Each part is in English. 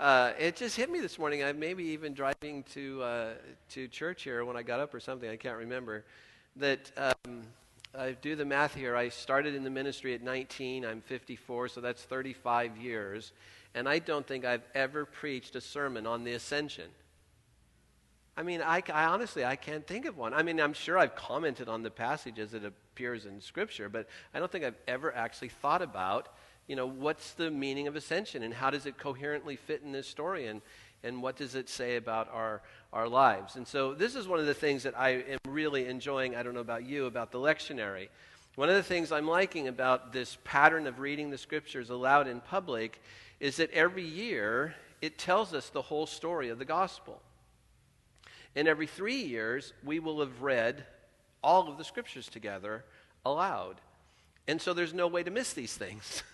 uh, it just hit me this morning. I maybe even driving to uh, to church here when I got up or something. I can't remember. That um, I do the math here. I started in the ministry at 19. I'm 54, so that's 35 years. And I don't think I've ever preached a sermon on the ascension. I mean, I, I, honestly, I can't think of one. I mean, I'm sure I've commented on the passage as it appears in Scripture, but I don't think I've ever actually thought about, you know, what's the meaning of ascension and how does it coherently fit in this story and, and what does it say about our, our lives. And so this is one of the things that I am really enjoying, I don't know about you, about the lectionary. One of the things I'm liking about this pattern of reading the Scriptures aloud in public is that every year it tells us the whole story of the gospel. And every three years, we will have read all of the scriptures together aloud. And so there's no way to miss these things.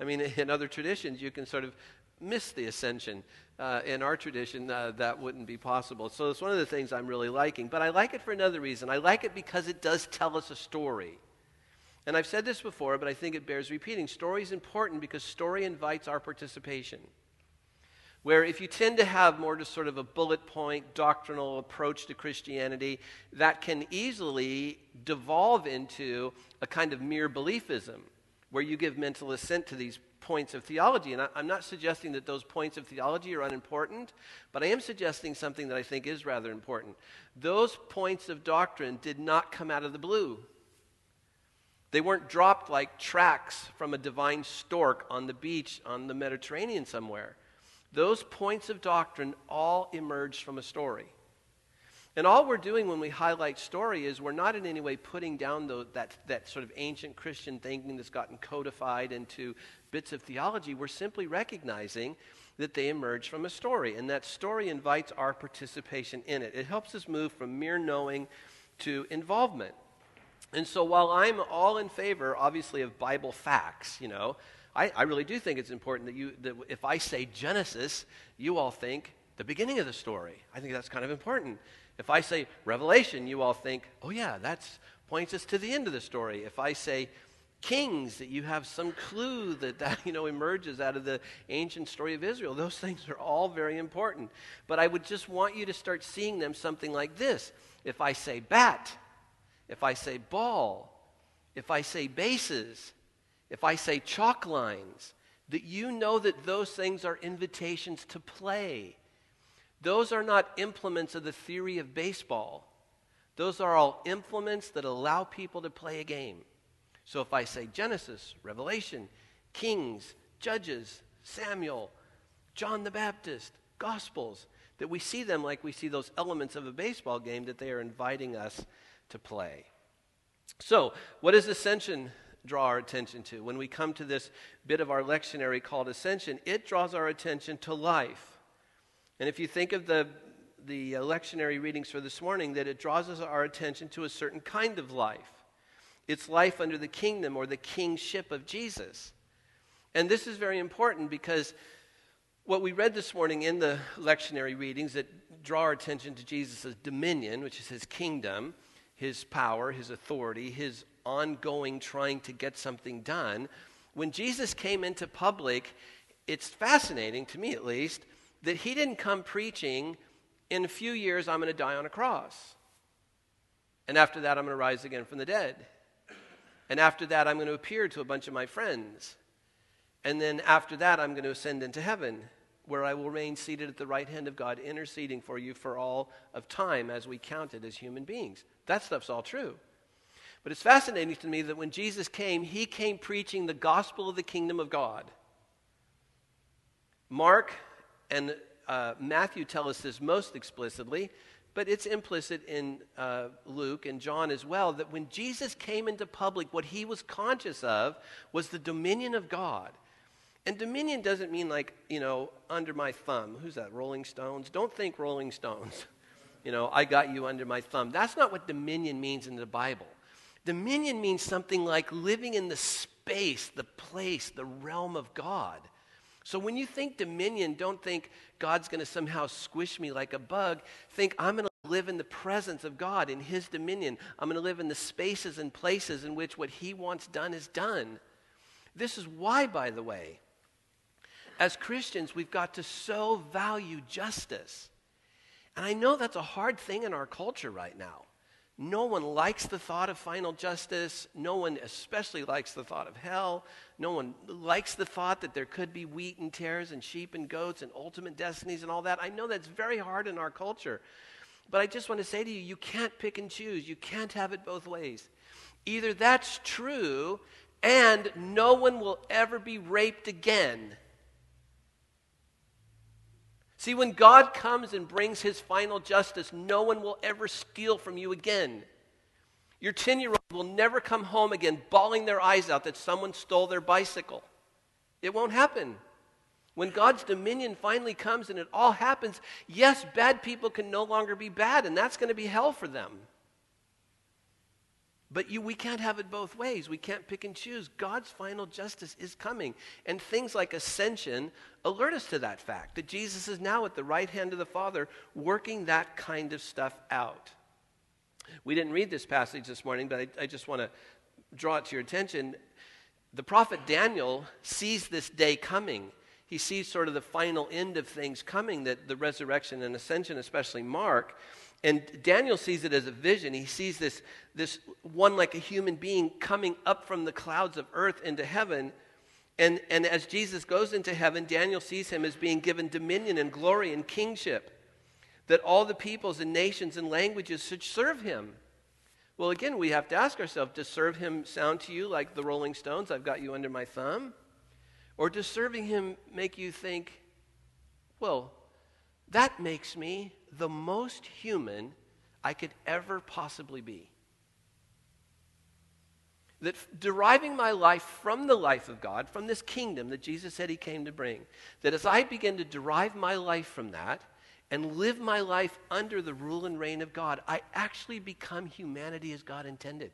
I mean, in other traditions, you can sort of miss the ascension. Uh, in our tradition, uh, that wouldn't be possible. So it's one of the things I'm really liking. But I like it for another reason. I like it because it does tell us a story. And I've said this before, but I think it bears repeating. Story is important because story invites our participation. Where if you tend to have more just sort of a bullet point doctrinal approach to Christianity, that can easily devolve into a kind of mere beliefism, where you give mental assent to these points of theology. And I, am not suggesting that those points of theology are unimportant, but I am suggesting something that I think is rather important. Those points of doctrine did not come out of the blue. They weren't dropped like tracks from a divine stork on the beach on the Mediterranean somewhere. Those points of doctrine all emerged from a story. And all we're doing when we highlight story is we're not in any way putting down the, that, that sort of ancient Christian thinking that's gotten codified into bits of theology. We're simply recognizing that they emerge from a story, and that story invites our participation in it. It helps us move from mere knowing to involvement. And so while I'm all in favor, obviously, of Bible facts, you know, I, I really do think it's important that you, that if I say Genesis, you all think the beginning of the story. I think that's kind of important. If I say Revelation, you all think, oh yeah, that points us to the end of the story. If I say Kings, that you have some clue that that you know emerges out of the ancient story of Israel. Those things are all very important. But I would just want you to start seeing them something like this. If I say bat, if I say ball, if I say bases, if I say chalk lines, that you know that those things are invitations to play. Those are not implements of the theory of baseball. Those are all implements that allow people to play a game. So if I say Genesis, Revelation, Kings, Judges, Samuel, John the Baptist, Gospels, that we see them like we see those elements of a baseball game that they are inviting us to play. So, what does ascension draw our attention to. When we come to this bit of our lectionary called Ascension, it draws our attention to life. And if you think of the, the lectionary readings for this morning, that it draws us our attention to a certain kind of life. It's life under the kingdom or the kingship of Jesus. And this is very important because what we read this morning in the lectionary readings that draw our attention to Jesus' dominion, which is his kingdom, his power, his authority, his ongoing trying to get something done. When Jesus came into public, it's fascinating, to me at least, that he didn't come preaching, in a few years, I'm going to die on a cross. And after that, I'm going to rise again from the dead. And after that, I'm going to appear to a bunch of my friends. And then after that, I'm going to ascend into heaven, where I will remain seated at the right hand of God, interceding for you for all of time as we count it as human beings. That stuff's all true. But it's fascinating to me that when Jesus came, he came preaching the gospel of the kingdom of God. Mark and uh, Matthew tells us this most explicitly, but it's implicit in uh, Luke and John as well that when Jesus came into public, what he was conscious of was the dominion of God. And dominion doesn't mean like, you know, under my thumb. Who's that? Rolling Stones? Don't think Rolling Stones. You know, I got you under my thumb. That's not what dominion means in the Bible. Dominion means something like living in the space, the place, the realm of God. So when you think dominion, don't think God's going to somehow squish me like a bug. Think I'm going to live in the presence of God, in His dominion. I'm going to live in the spaces and places in which what He wants done is done. This is why, by the way, as Christians, we've got to so value justice. And I know that's a hard thing in our culture right now. No one likes the thought of final justice. No one especially likes the thought of hell. No one likes the thought that there could be wheat and tares and sheep and goats and ultimate destinies and all that. I know that's very hard in our culture. But I just want to say to you, you can't pick and choose. You can't have it both ways. Either that's true and no one will ever be raped again. See, when God comes and brings his final justice, no one will ever steal from you again. Your 10 year old will never come home again bawling their eyes out that someone stole their bicycle. It won't happen. When God's dominion finally comes and it all happens, yes, bad people can no longer be bad, and that's going to be hell for them. But you, we can't have it both ways. We can't pick and choose. God's final justice is coming. And things like ascension alert us to that fact that Jesus is now at the right hand of the Father working that kind of stuff out. We didn't read this passage this morning, but I, I just want to draw it to your attention. The prophet Daniel sees this day coming. He sees sort of the final end of things coming, that the resurrection and ascension, especially Mark. And Daniel sees it as a vision. He sees this, this one like a human being coming up from the clouds of earth into heaven. And, and as Jesus goes into heaven, Daniel sees him as being given dominion and glory and kingship, that all the peoples and nations and languages should serve him. Well, again, we have to ask ourselves does serve him sound to you like the Rolling Stones, I've got you under my thumb? Or does serving him make you think, well, that makes me the most human I could ever possibly be. That deriving my life from the life of God, from this kingdom that Jesus said he came to bring, that as I begin to derive my life from that and live my life under the rule and reign of God, I actually become humanity as God intended.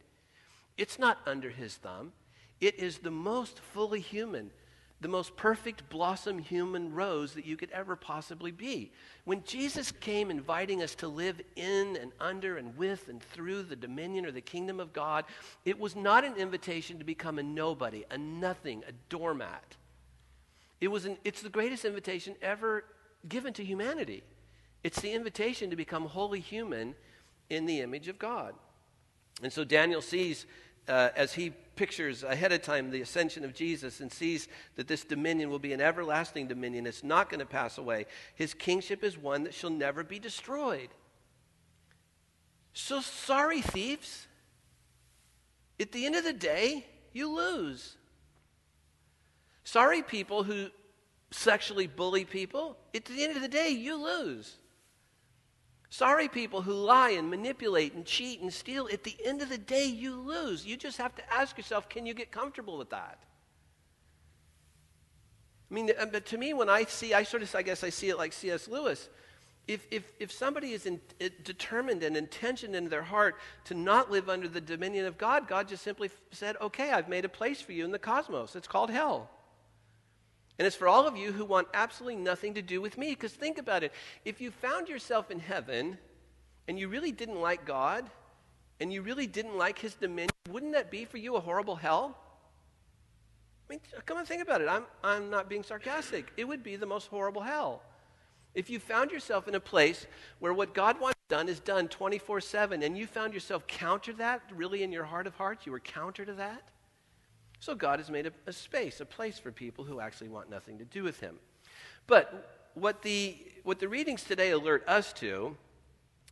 It's not under his thumb, it is the most fully human the most perfect blossom human rose that you could ever possibly be. When Jesus came inviting us to live in and under and with and through the dominion or the kingdom of God, it was not an invitation to become a nobody, a nothing, a doormat. It was an, it's the greatest invitation ever given to humanity. It's the invitation to become wholly human in the image of God. And so Daniel sees uh, as he pictures ahead of time the ascension of Jesus and sees that this dominion will be an everlasting dominion. It's not going to pass away. His kingship is one that shall never be destroyed. So sorry, thieves. At the end of the day, you lose. Sorry, people who sexually bully people. At the end of the day, you lose. Sorry, people who lie and manipulate and cheat and steal, at the end of the day, you lose. You just have to ask yourself can you get comfortable with that? I mean, uh, but to me, when I see, I sort of, I guess I see it like C.S. Lewis. If, if, if somebody is in, determined and intentioned in their heart to not live under the dominion of God, God just simply said, okay, I've made a place for you in the cosmos. It's called hell. And it's for all of you who want absolutely nothing to do with me. Because think about it. If you found yourself in heaven and you really didn't like God and you really didn't like his dominion, wouldn't that be for you a horrible hell? I mean, come and think about it. I'm, I'm not being sarcastic. It would be the most horrible hell. If you found yourself in a place where what God wants done is done 24 7, and you found yourself counter that, really in your heart of hearts, you were counter to that, so God has made a, a, space, a place for people who actually want nothing to do with him. But what the, what the readings today alert us to,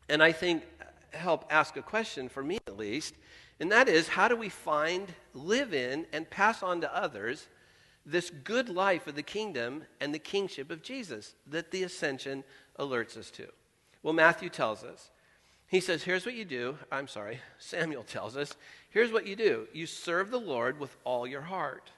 and I think help ask a question for me at least, and that is how do we find, live in, and pass on to others this good life of the kingdom and the kingship of Jesus that the ascension alerts us to? Well, Matthew tells us. He says, Here's what you do. I'm sorry, Samuel tells us. Here's what you do you serve the Lord with all your heart.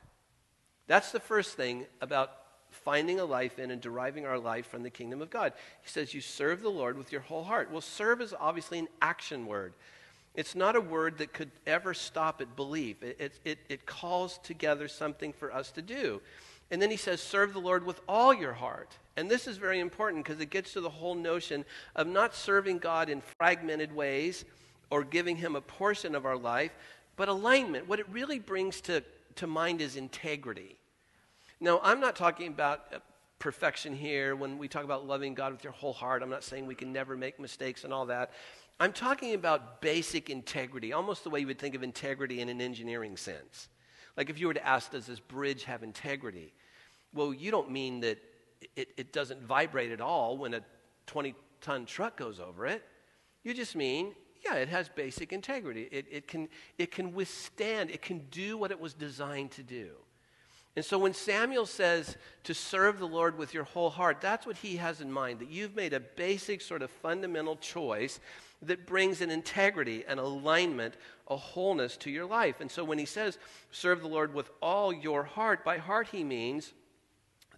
That's the first thing about finding a life in and deriving our life from the kingdom of God. He says, You serve the Lord with your whole heart. Well, serve is obviously an action word. It's not a word that could ever stop at belief. It, it, it, it calls together something for us to do. And then he says, serve the Lord with all your heart. And this is very important because it gets to the whole notion of not serving God in fragmented ways or giving him a portion of our life, but alignment. What it really brings to, to mind is integrity. Now, I'm not talking about uh, perfection here. When we talk about loving God with your whole heart, I'm not saying we can never make mistakes and all that. I'm talking about basic integrity, almost the way you would think of integrity in an engineering sense. Like if you were to ask, does this bridge have integrity? Well, you don't mean that it, it doesn't vibrate at all when a 20 ton truck goes over it. You just mean, yeah, it has basic integrity. It, it, can, it can withstand, it can do what it was designed to do. And so when Samuel says to serve the Lord with your whole heart, that's what he has in mind, that you've made a basic, sort of fundamental choice that brings an integrity, an alignment, a wholeness to your life. And so when he says serve the Lord with all your heart, by heart he means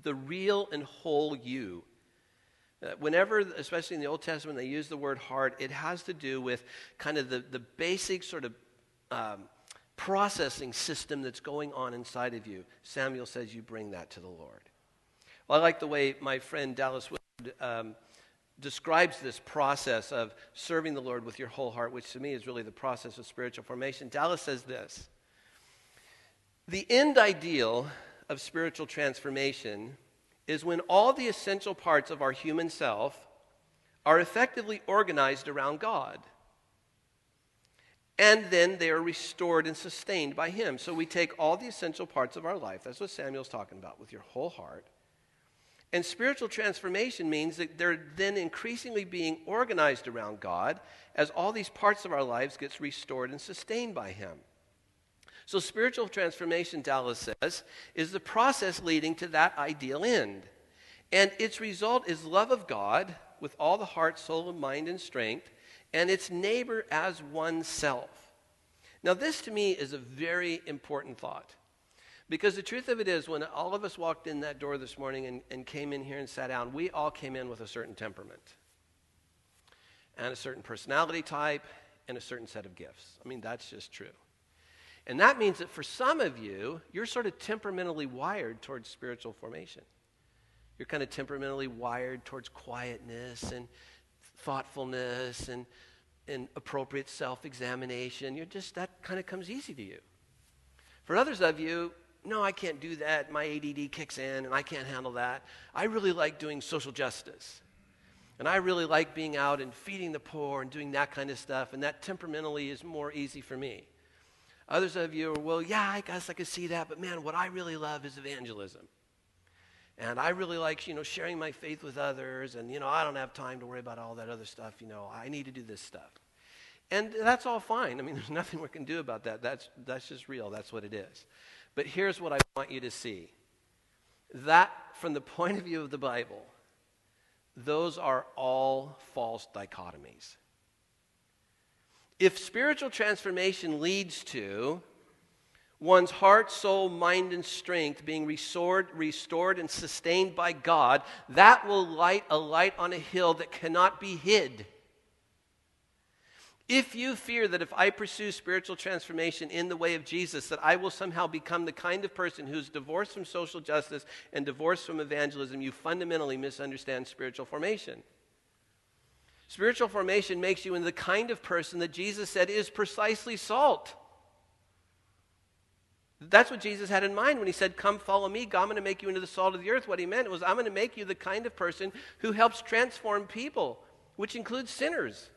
the real and whole you. Uh, whenever, especially in the Old Testament, they use the word heart, it has to do with kind of the, the basic sort of um, processing system that's going on inside of you. Samuel says you bring that to the Lord. Well, I like the way my friend Dallas Willard um, describes this process of serving the Lord with your whole heart, which to me is really the process of spiritual formation. Dallas says this The end ideal of spiritual transformation is when all the essential parts of our human self are effectively organized around God. And then they are restored and sustained by Him. So we take all the essential parts of our life, that's what Samuel's talking about, with your whole heart. And spiritual transformation means that they're then increasingly being organized around God as all these parts of our lives gets restored and sustained by Him. So, spiritual transformation, Dallas says, is the process leading to that ideal end. And its result is love of God with all the heart, soul, and mind and strength, and its neighbor as oneself. Now, this to me is a very important thought. Because the truth of it is, when all of us walked in that door this morning and, and came in here and sat down, we all came in with a certain temperament and a certain personality type and a certain set of gifts. I mean, that's just true. And that means that for some of you, you're sort of temperamentally wired towards spiritual formation. You're kind of temperamentally wired towards quietness and thoughtfulness and, and appropriate self examination. You're just, that kind of comes easy to you. For others of you, no, I can't do that. My ADD kicks in and I can't handle that. I really like doing social justice. And I really like being out and feeding the poor and doing that kind of stuff. And that temperamentally is more easy for me. Others of you are, well, yeah, I guess I could see that, but man, what I really love is evangelism. And I really like, you know, sharing my faith with others. And, you know, I don't have time to worry about all that other stuff. You know, I need to do this stuff. And that's all fine. I mean, there's nothing we can do about that. That's, that's just real. That's what it is. But here's what I want you to see that, from the point of view of the Bible, those are all false dichotomies. If spiritual transformation leads to one's heart, soul, mind, and strength being restored, restored and sustained by God, that will light a light on a hill that cannot be hid. If you fear that if I pursue spiritual transformation in the way of Jesus, that I will somehow become the kind of person who's divorced from social justice and divorced from evangelism, you fundamentally misunderstand spiritual formation. Spiritual formation makes you into the kind of person that Jesus said is precisely salt. That's what Jesus had in mind when he said, Come follow me. I'm going to make you into the salt of the earth. What he meant was, I'm going to make you the kind of person who helps transform people, which includes sinners.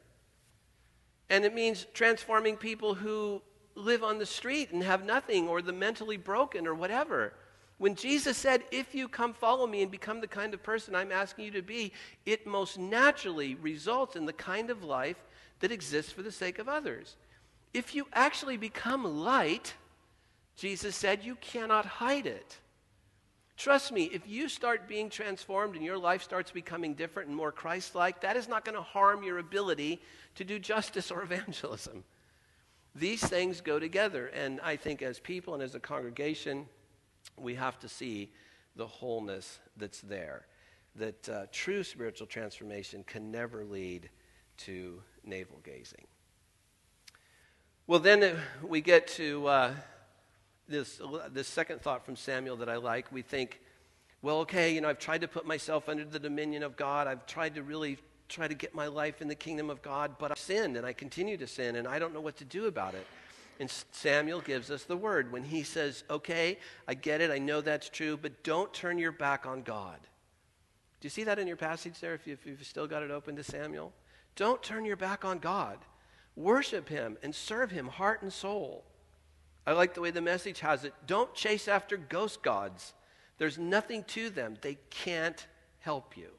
And it means transforming people who live on the street and have nothing, or the mentally broken, or whatever. When Jesus said, If you come follow me and become the kind of person I'm asking you to be, it most naturally results in the kind of life that exists for the sake of others. If you actually become light, Jesus said, you cannot hide it. Trust me, if you start being transformed and your life starts becoming different and more Christ like, that is not going to harm your ability to do justice or evangelism. These things go together. And I think as people and as a congregation, we have to see the wholeness that's there. That uh, true spiritual transformation can never lead to navel gazing. Well, then uh, we get to uh, this, this second thought from Samuel that I like. We think, well, okay, you know, I've tried to put myself under the dominion of God. I've tried to really try to get my life in the kingdom of God, but I've sinned and I continue to sin and I don't know what to do about it. And Samuel gives us the word when he says, Okay, I get it, I know that's true, but don't turn your back on God. Do you see that in your passage there if, you, have still got it open to Samuel? Don't turn your back on God. Worship him and serve him heart and soul. I like the way the message has it. Don't chase after ghost gods. There's nothing to them, they can't help you.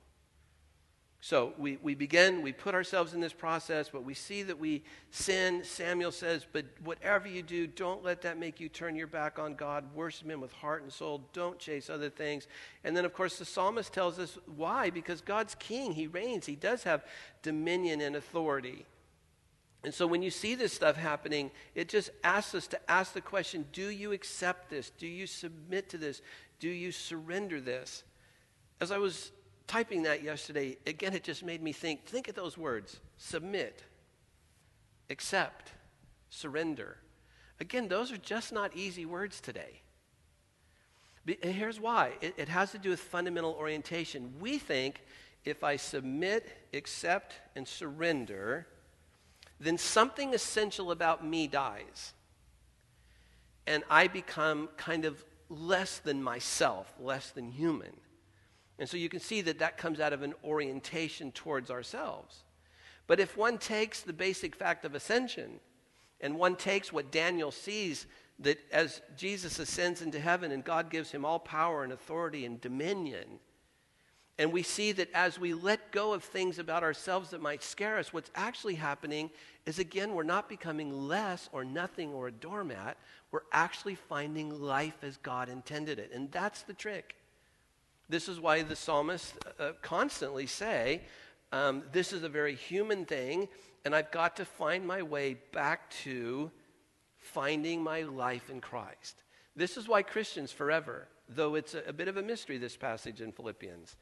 So we, we begin, we put ourselves in this process, but we see that we sin. Samuel says, But whatever you do, don't let that make you turn your back on God. Worship Him with heart and soul. Don't chase other things. And then, of course, the psalmist tells us why because God's king, He reigns, He does have dominion and authority. And so when you see this stuff happening, it just asks us to ask the question do you accept this? Do you submit to this? Do you surrender this? As I was typing that yesterday, again, it just made me think think of those words submit, accept, surrender. Again, those are just not easy words today. And here's why it, it has to do with fundamental orientation. We think if I submit, accept, and surrender, then something essential about me dies. And I become kind of less than myself, less than human. And so you can see that that comes out of an orientation towards ourselves. But if one takes the basic fact of ascension and one takes what Daniel sees that as Jesus ascends into heaven and God gives him all power and authority and dominion, and we see that as we let go of things about ourselves that might scare us, what's actually happening is again, we're not becoming less or nothing or a doormat. We're actually finding life as God intended it. And that's the trick. This is why the psalmists uh, constantly say, um, This is a very human thing, and I've got to find my way back to finding my life in Christ. This is why Christians forever, though it's a, a bit of a mystery, this passage in Philippians,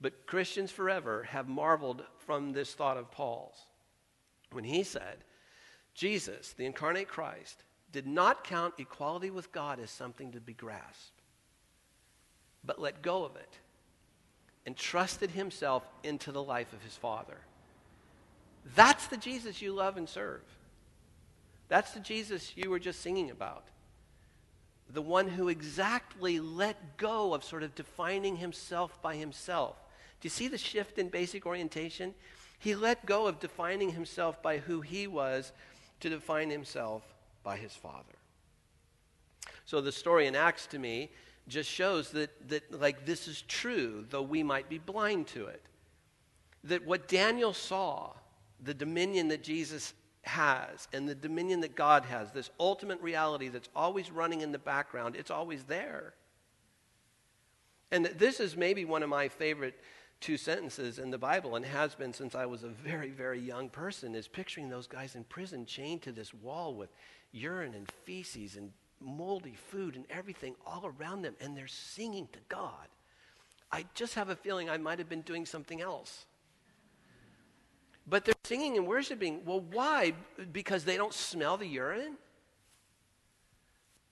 but Christians forever have marveled from this thought of Paul's when he said, Jesus, the incarnate Christ, did not count equality with God as something to be grasped but let go of it and trusted himself into the life of his Father. That's the Jesus you love and serve. That's the Jesus you were just singing about. The one who exactly let go of sort of defining himself by himself. Do you see the shift in basic orientation? He let go of defining himself by who he was to define himself by his Father. So the story in Acts to me just shows that, that like this is true, though we might be blind to it. That what Daniel saw, the dominion that Jesus has and the dominion that God has, this ultimate reality that's always running in the background, it's always there. And this is maybe one of my favorite two sentences in the Bible and has been since I was a very, very young person, is picturing those guys in prison chained to this wall with urine and feces and moldy food and everything all around them, and they're singing to God. I just have a feeling I might have been doing something else. But they're singing and worshiping. Well, why? Because they don't smell the urine?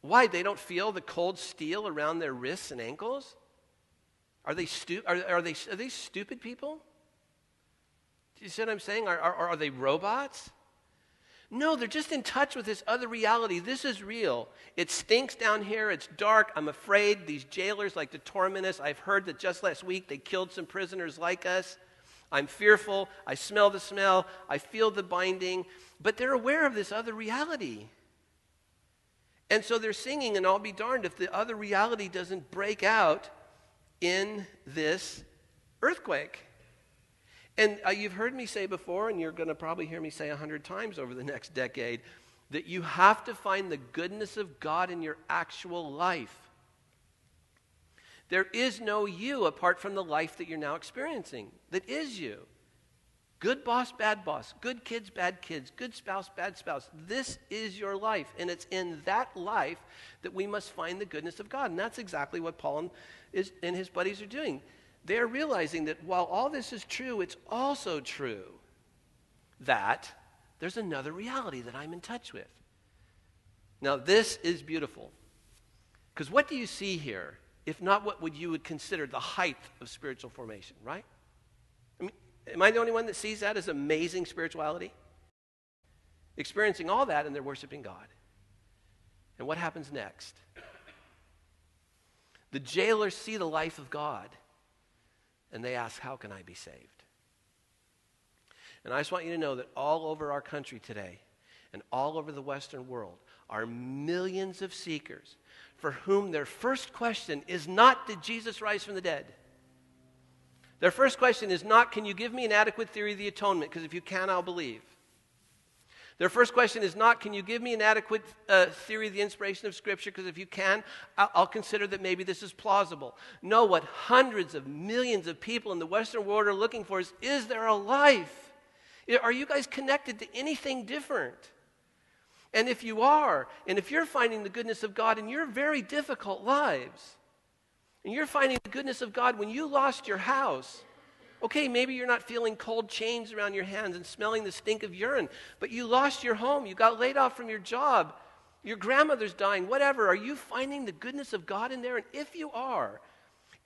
Why? They don't feel the cold steel around their wrists and ankles? Are they, stu- are, are, they, are they stupid people? Do you see what I'm saying? Are, are, are they robots? No, they're just in touch with this other reality. This is real. It stinks down here. It's dark. I'm afraid. These jailers like to torment us. I've heard that just last week they killed some prisoners like us. I'm fearful. I smell the smell. I feel the binding. But they're aware of this other reality. And so they're singing, and I'll be darned if the other reality doesn't break out in this earthquake. And uh, you've heard me say before, and you're going to probably hear me say a hundred times over the next decade, that you have to find the goodness of God in your actual life. There is no you apart from the life that you're now experiencing, that is you. Good boss, bad boss. Good kids, bad kids. Good spouse, bad spouse. This is your life. And it's in that life that we must find the goodness of God. And that's exactly what Paul and, is, and his buddies are doing they're realizing that while all this is true, it's also true that there's another reality that I'm in touch with. Now, this is beautiful. Because what do you see here, if not what would you would consider the height of spiritual formation, right? I mean, am I the only one that sees that as amazing spirituality? Experiencing all that and they're worshiping God. And what happens next? The jailers see the life of God and they ask, How can I be saved? And I just want you to know that all over our country today and all over the Western world are millions of seekers for whom their first question is not, Did Jesus rise from the dead? Their first question is not, Can you give me an adequate theory of the atonement? Because if you can, I'll believe. Their first question is not, Can you give me an adequate uh, theory of the inspiration of Scripture? Because if you can, I'll, I'll consider that maybe this is plausible. No, what hundreds of millions of people in the Western world are looking for is, Is there a life? Are you guys connected to anything different? And if you are, and if you're finding the goodness of God in your very difficult lives, and you're finding the goodness of God when you lost your house. Okay, maybe you're not feeling cold chains around your hands and smelling the stink of urine, but you lost your home, you got laid off from your job, your grandmother's dying, whatever. Are you finding the goodness of God in there? And if you are,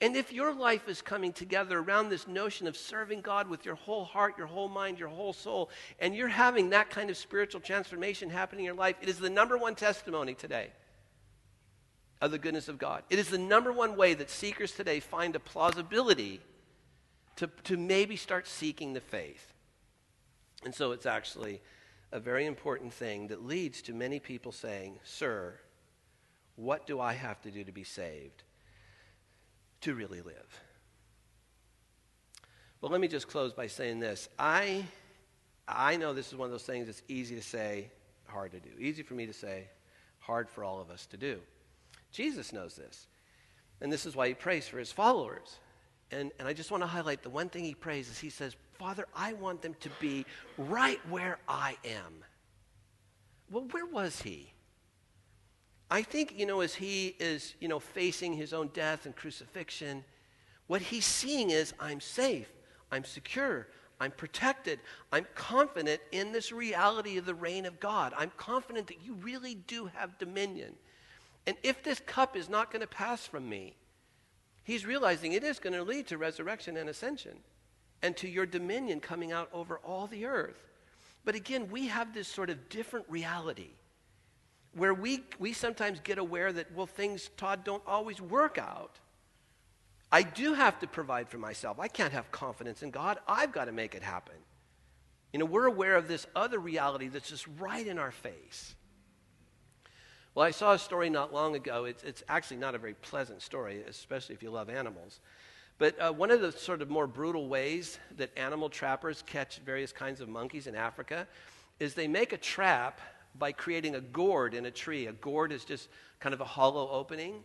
and if your life is coming together around this notion of serving God with your whole heart, your whole mind, your whole soul, and you're having that kind of spiritual transformation happening in your life, it is the number one testimony today of the goodness of God. It is the number one way that seekers today find a plausibility to, to maybe start seeking the faith. And so it's actually a very important thing that leads to many people saying, Sir, what do I have to do to be saved to really live? Well, let me just close by saying this. I, I know this is one of those things that's easy to say, hard to do. Easy for me to say, hard for all of us to do. Jesus knows this. And this is why he prays for his followers. And, and I just want to highlight the one thing he prays is he says, Father, I want them to be right where I am. Well, where was he? I think, you know, as he is, you know, facing his own death and crucifixion, what he's seeing is I'm safe, I'm secure, I'm protected, I'm confident in this reality of the reign of God. I'm confident that you really do have dominion. And if this cup is not going to pass from me, he's realizing it is going to lead to resurrection and ascension and to your dominion coming out over all the earth. But again, we have this sort of different reality where we, we sometimes get aware that, well, things, Todd, don't always work out. I do have to provide for myself. I can't have confidence in God. I've got to make it happen. You know, we're aware of this other reality that's just right in our face. Well, I saw a story not long ago. It's, it's actually not a very pleasant story, especially if you love animals. But uh, one of the sort of more brutal ways that animal trappers catch various kinds of monkeys in Africa is they make a trap by creating a gourd in a tree. A gourd is just kind of a hollow opening.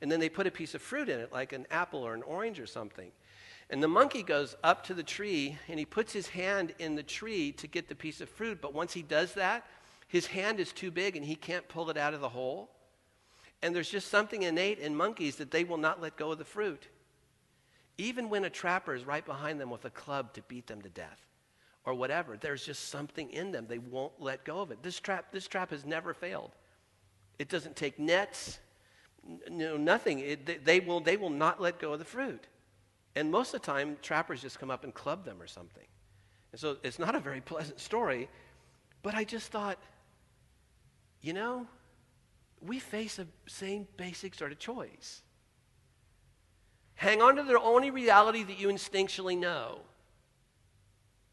And then they put a piece of fruit in it, like an apple or an orange or something. And the monkey goes up to the tree and he puts his hand in the tree to get the piece of fruit. But once he does that, his hand is too big and he can't pull it out of the hole. And there's just something innate in monkeys that they will not let go of the fruit. Even when a trapper is right behind them with a club to beat them to death or whatever, there's just something in them. They won't let go of it. This trap, this trap has never failed. It doesn't take nets, no, nothing. It, they, will, they will not let go of the fruit. And most of the time, trappers just come up and club them or something. And so it's not a very pleasant story, but I just thought, you know, we face the same basic sort of choice. Hang on to the only reality that you instinctually know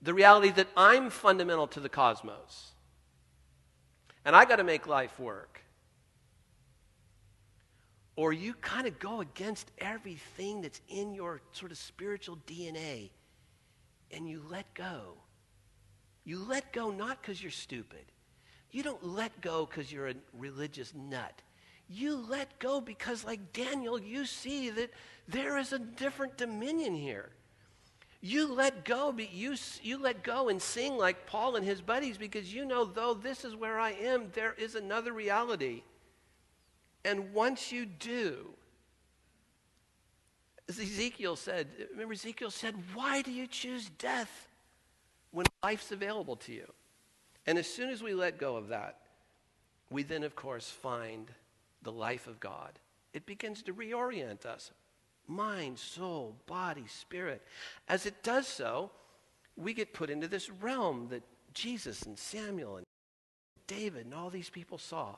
the reality that I'm fundamental to the cosmos. And I got to make life work. Or you kind of go against everything that's in your sort of spiritual DNA and you let go. You let go not because you're stupid. You don't let go because you're a religious nut. You let go because, like Daniel, you see that there is a different dominion here. You let go, but you, you let go and sing like Paul and his buddies because you know, though this is where I am, there is another reality. And once you do, as Ezekiel said, remember Ezekiel said, Why do you choose death when life's available to you? And as soon as we let go of that, we then, of course, find the life of God. It begins to reorient us mind, soul, body, spirit. As it does so, we get put into this realm that Jesus and Samuel and David and all these people saw.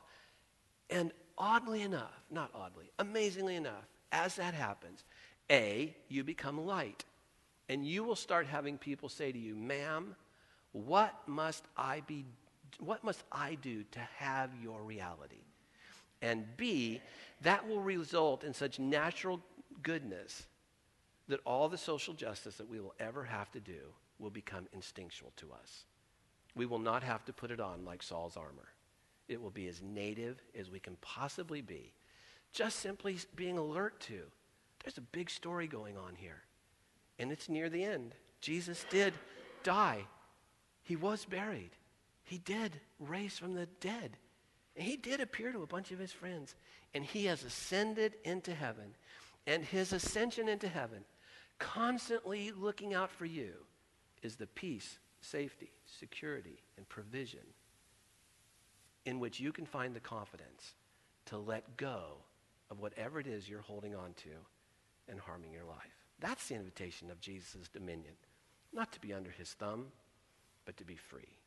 And oddly enough, not oddly, amazingly enough, as that happens, A, you become light. And you will start having people say to you, ma'am, what must I be what must I do to have your reality? And B, that will result in such natural goodness that all the social justice that we will ever have to do will become instinctual to us. We will not have to put it on like Saul's armor. It will be as native as we can possibly be. Just simply being alert to there's a big story going on here. And it's near the end. Jesus did die, he was buried, he did raise from the dead. And he did appear to a bunch of his friends. And he has ascended into heaven. And his ascension into heaven, constantly looking out for you, is the peace, safety, security, and provision in which you can find the confidence to let go of whatever it is you're holding on to and harming your life. That's the invitation of Jesus' dominion. Not to be under his thumb, but to be free.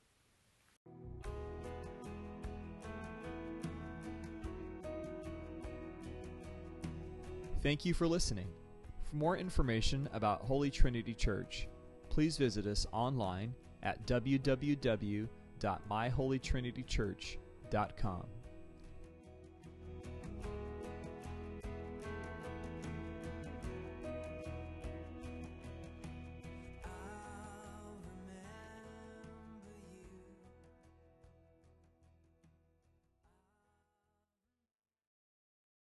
Thank you for listening. For more information about Holy Trinity Church, please visit us online at www.myholytrinitychurch.com.